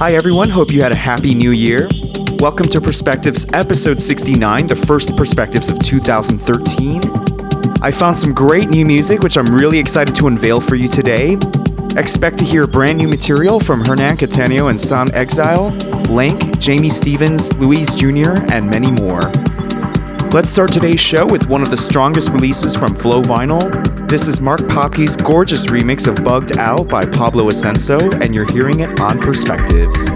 Hi, everyone. Hope you had a happy new year. Welcome to Perspectives episode 69, the first Perspectives of 2013. I found some great new music, which I'm really excited to unveil for you today. Expect to hear brand new material from Hernan Cattaneo and Sound Exile, Link, Jamie Stevens, Louise Jr., and many more. Let's start today's show with one of the strongest releases from Flow Vinyl. This is Marc Poppcke's gorgeous remix of Bugged Out by Pablo Acenso, and you're hearing it on Perspectives.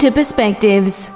To Perspectives.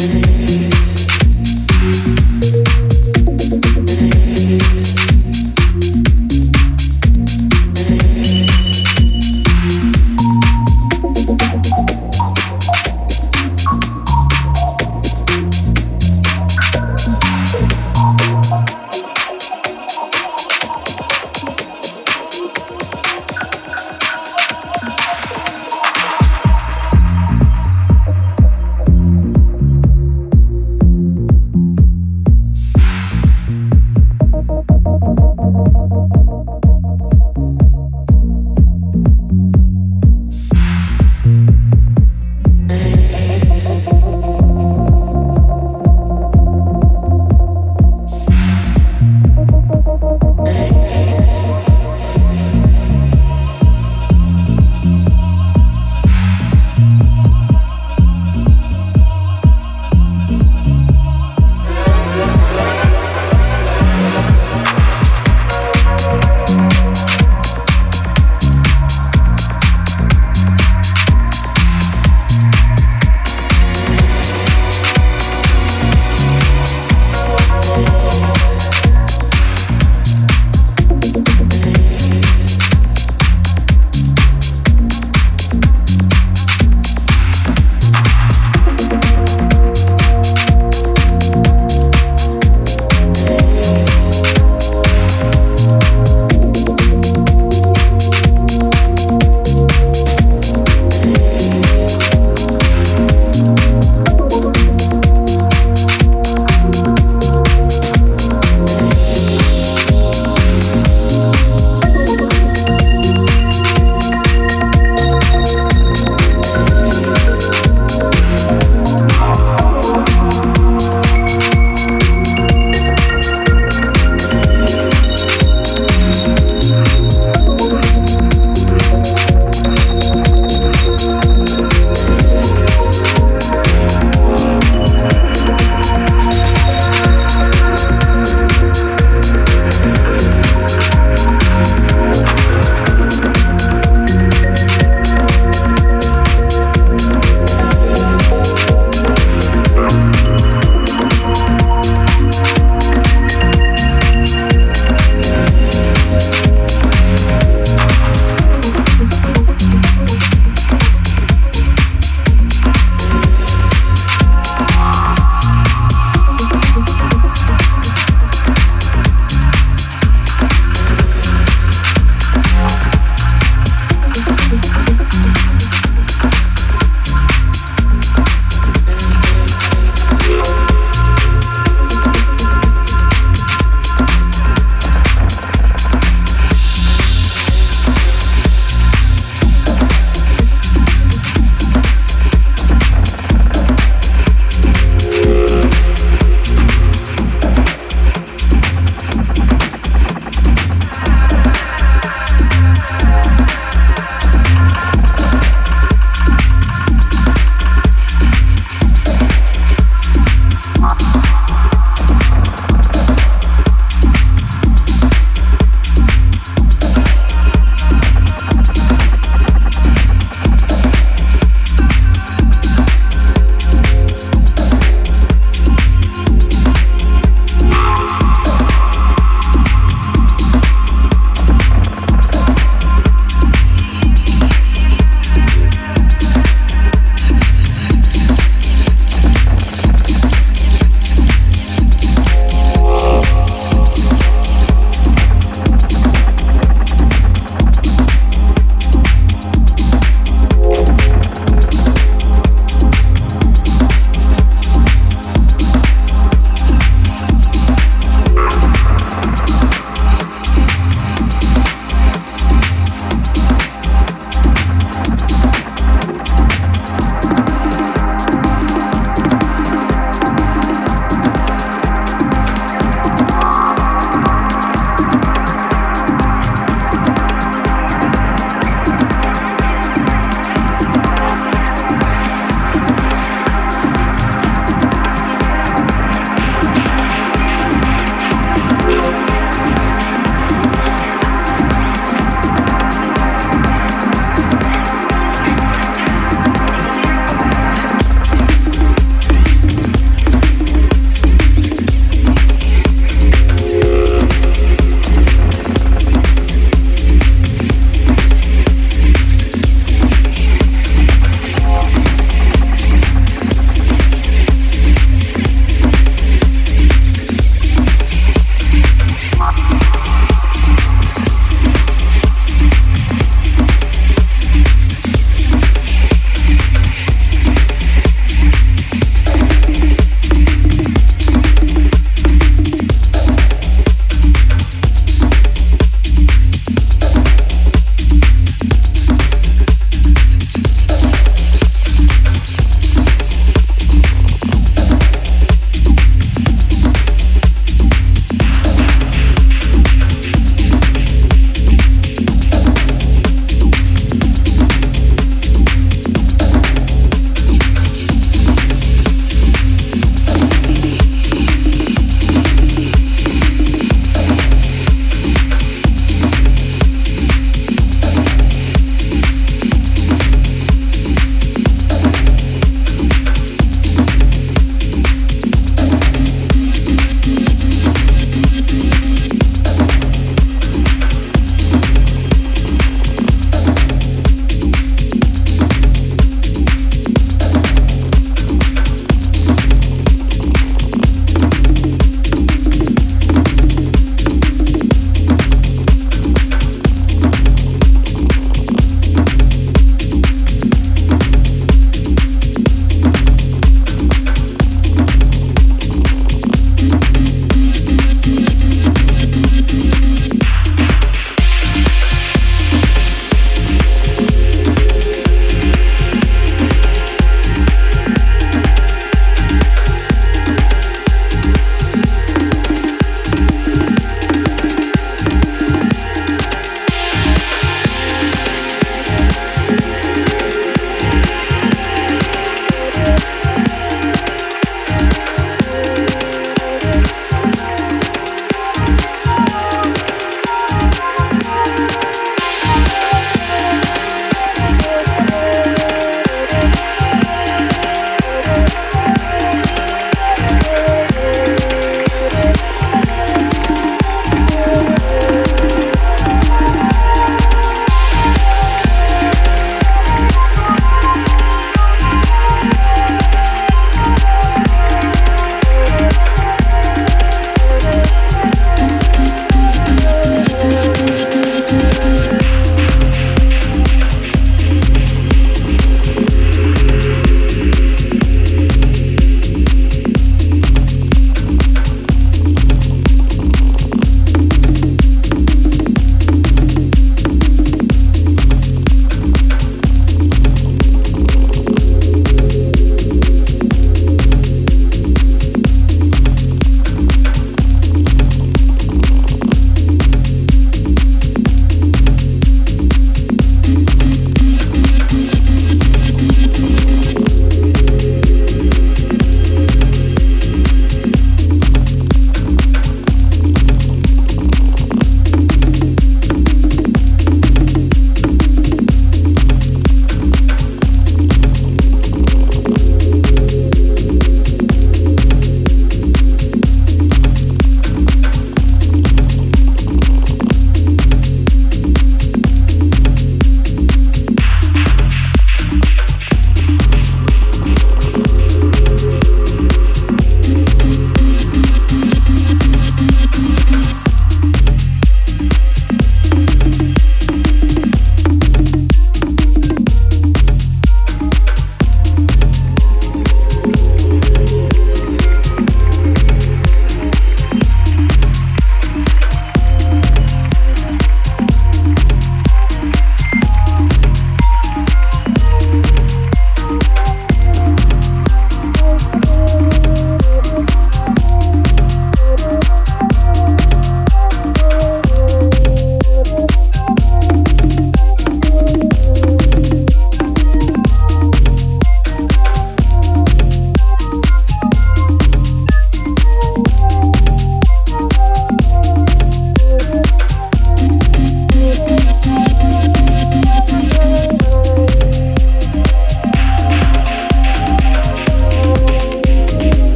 You.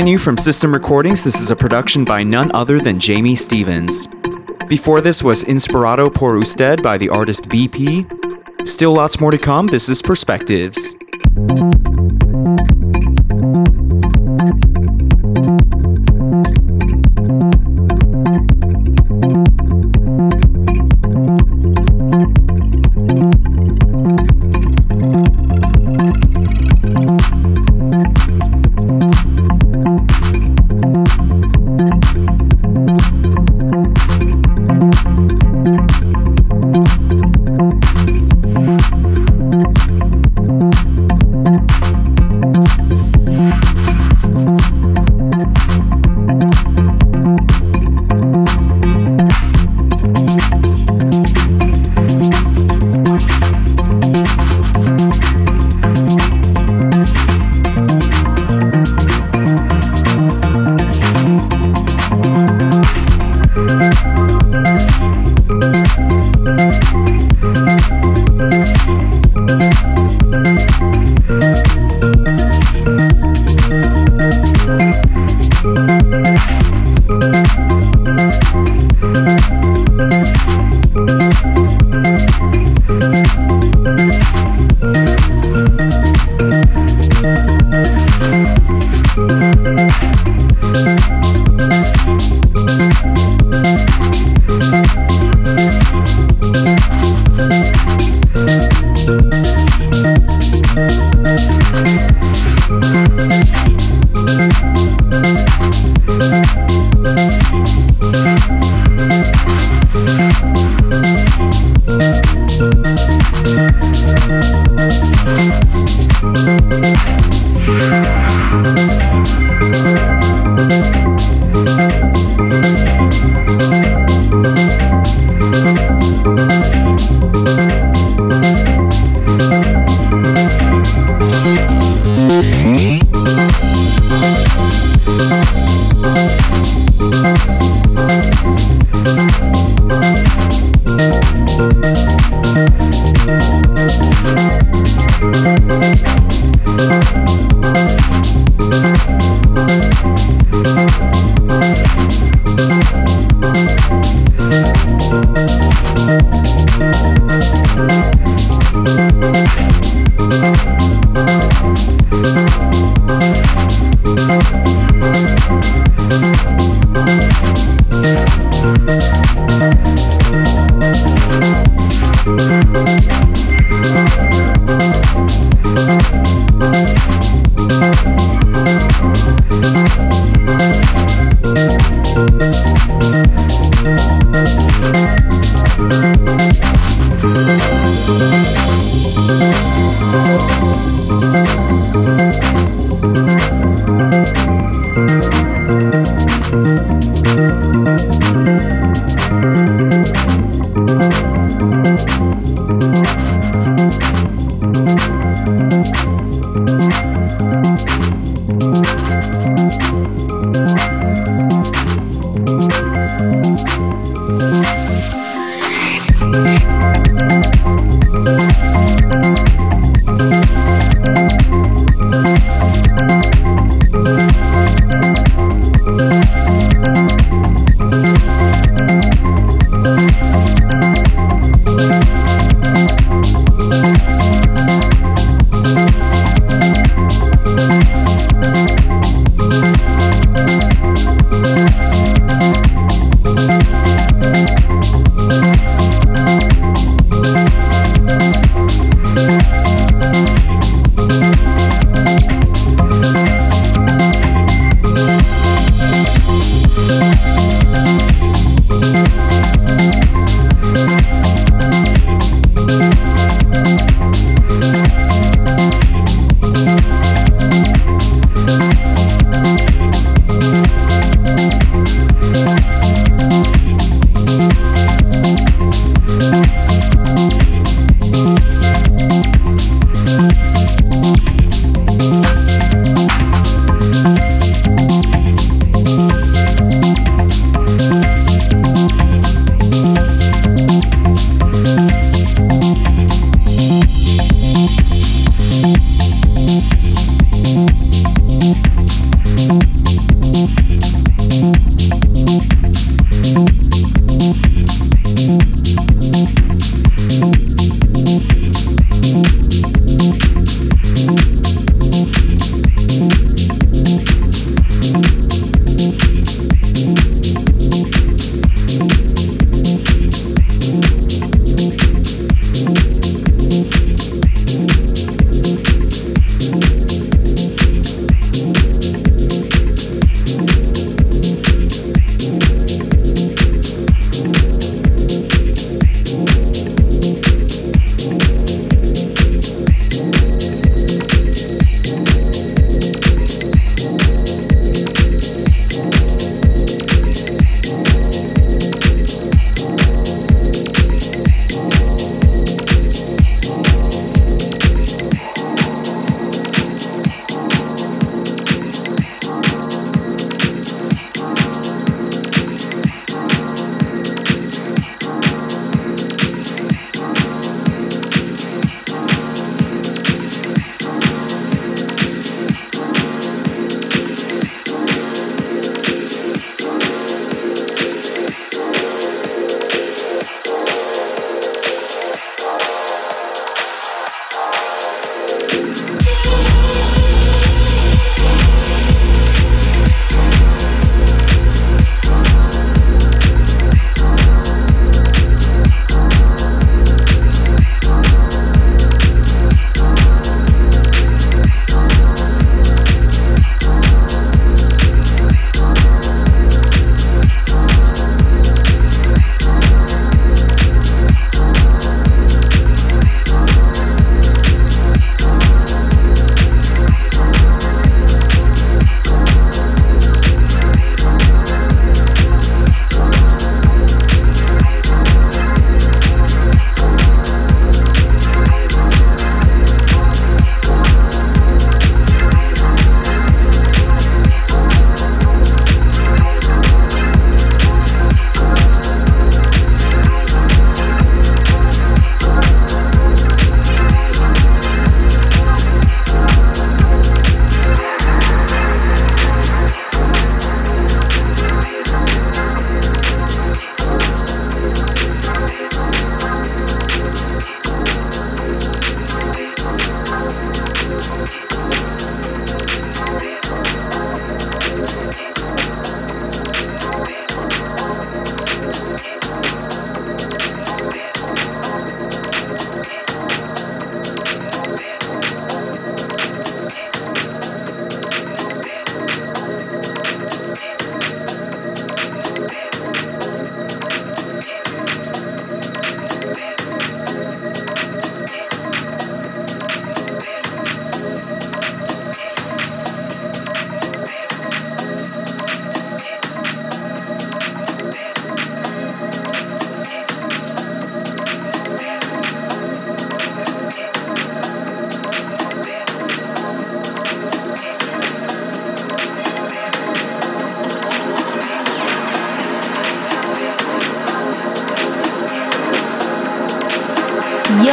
Brand new from System Recordings, this is a production by none other than Jamie Stevens. Before this was Inspirado por Usted by the artist BP. Still lots more to come, this is Perspectives.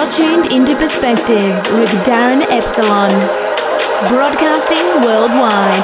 You're tuned into Perspectives with Darin Epsilon, broadcasting worldwide.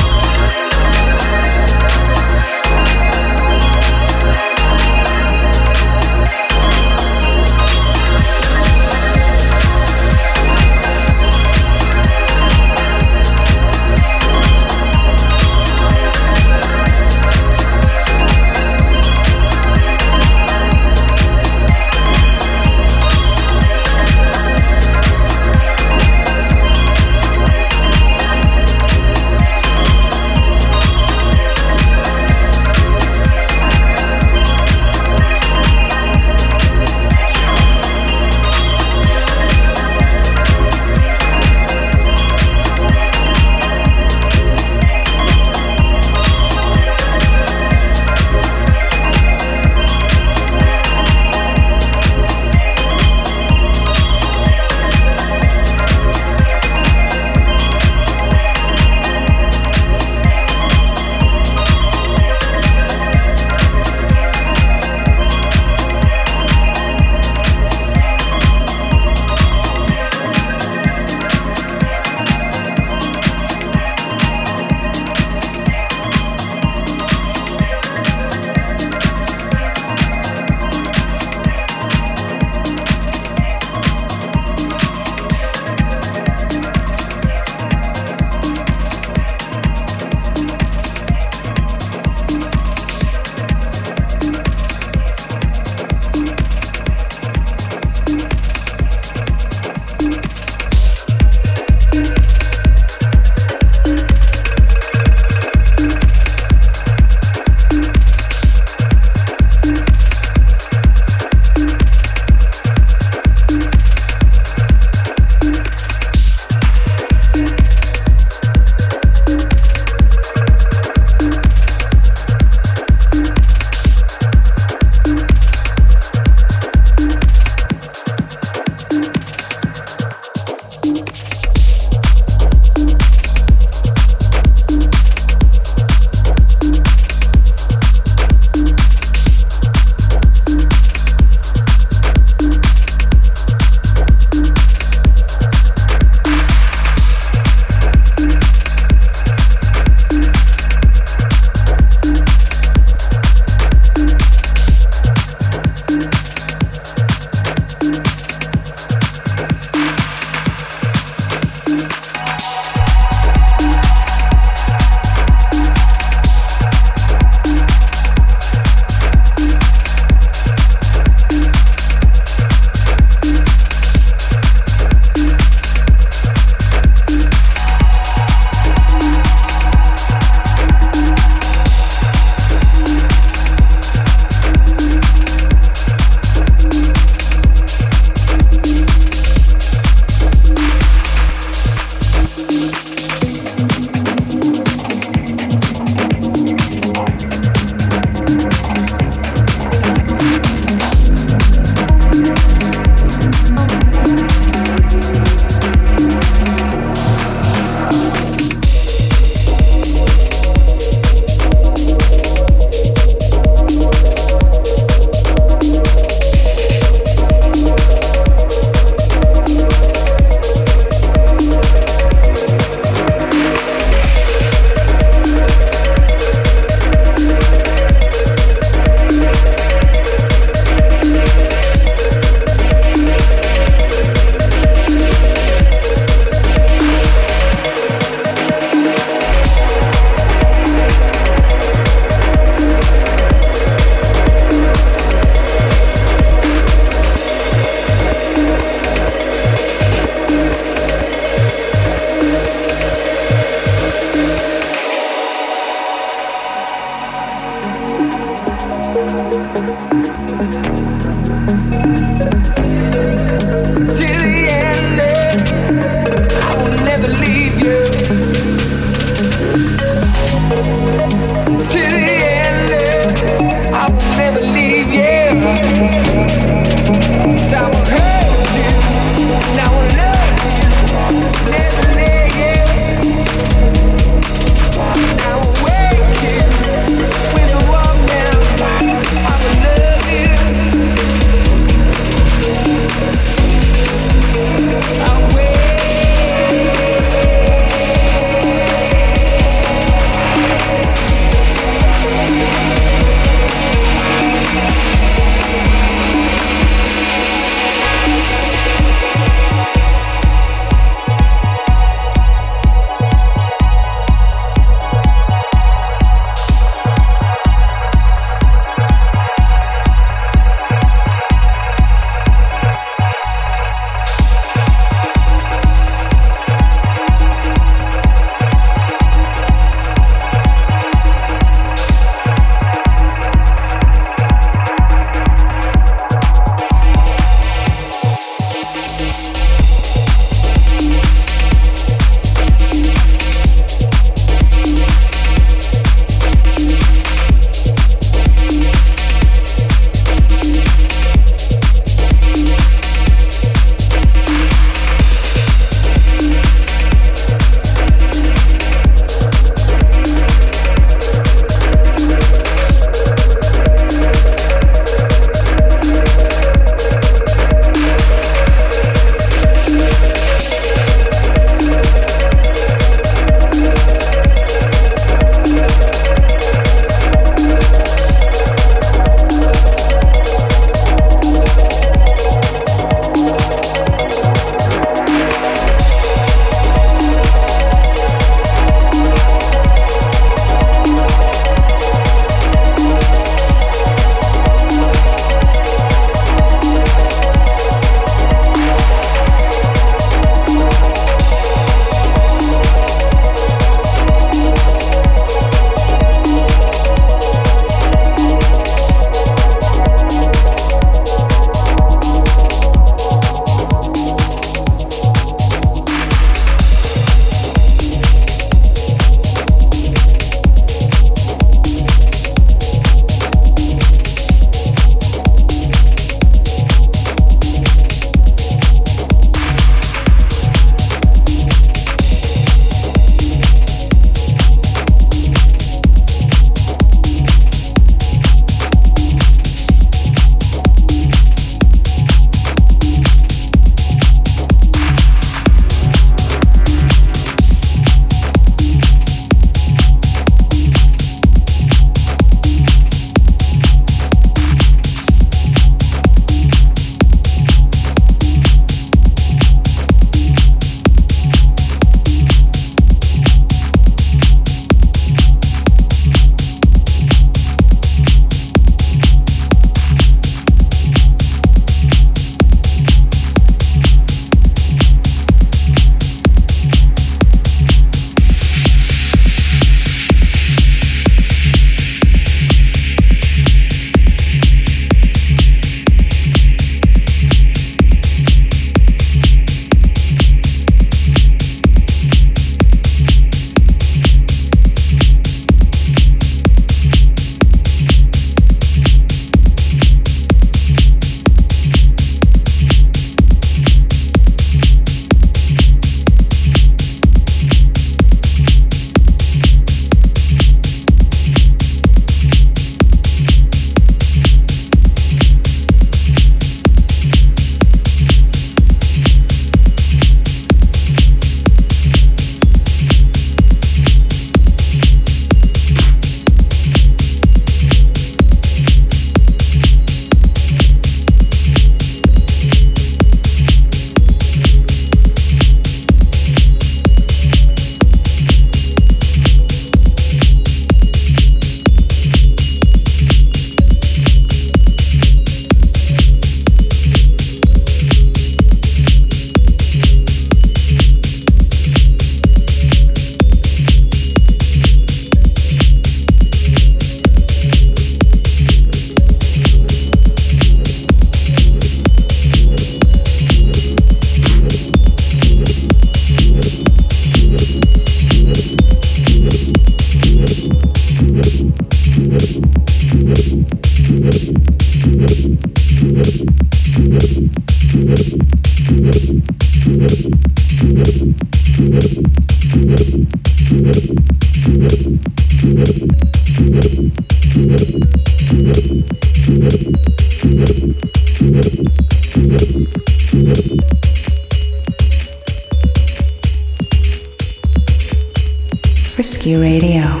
Frisky Radio.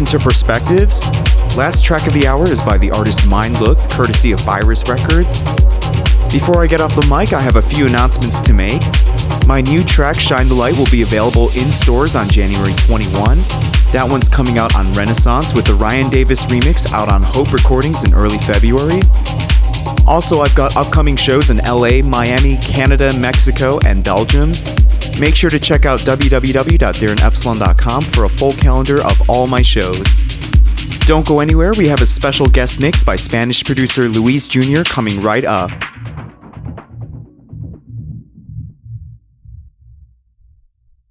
Into Perspectives. Last track of the hour is by the artist Mind Look, courtesy of Virus Records. Before I get off the mic, I have a few announcements to make. My new track, Shine the Light, will be available in stores on January 21. That one's coming out on Renaissance with the Ryan Davis remix out on Hope Recordings in early February. Also, I've got upcoming shows in LA, Miami, Canada, Mexico, and Belgium. Make sure to check out www.darinepsilon.com for a full calendar of all my shows. Don't go anywhere, we have a special guest mix by Spanish producer Luis Jr. coming right up.